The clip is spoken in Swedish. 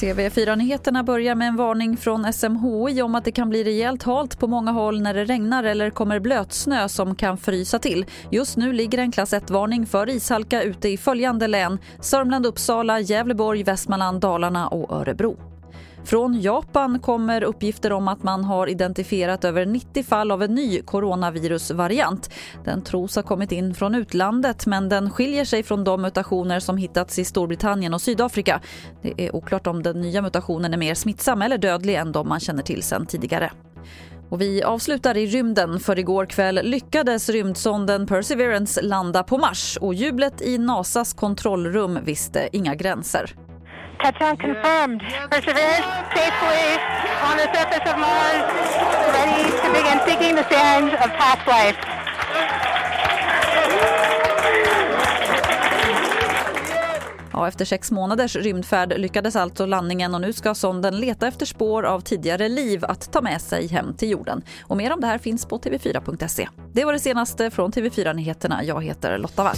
TV4-nyheterna börjar med en varning från SMHI om att det kan bli rejält halt på många håll när det regnar eller kommer blötsnö som kan frysa till. Just nu ligger en klass 1-varning för ishalka ute i följande län. Sörmland, Uppsala, Gävleborg, Västmanland, Dalarna och Örebro. Från Japan kommer uppgifter om att man har identifierat över 90 fall av en ny coronavirusvariant. Den tros ha kommit in från utlandet men den skiljer sig från de mutationer som hittats i Storbritannien och Sydafrika. Det är oklart om den nya mutationen är mer smittsam eller dödlig än de man känner till sedan tidigare. Och vi avslutar i rymden för igår kväll lyckades rymdsonden Perseverance landa på Mars och jublet i Nasas kontrollrum visste inga gränser. Touchdown confirmed. Perseverance safely on the surface of Mars, ready to begin seeking the sands of past life. Ja, efter sex månaders rymdfärd lyckades alltså landningen och nu ska sonden leta efter spår av tidigare liv att ta med sig hem till jorden. Och mer om det här finns på tv4.se. Det var det senaste från TV4 Nyheterna. Jag heter Lotta Wall.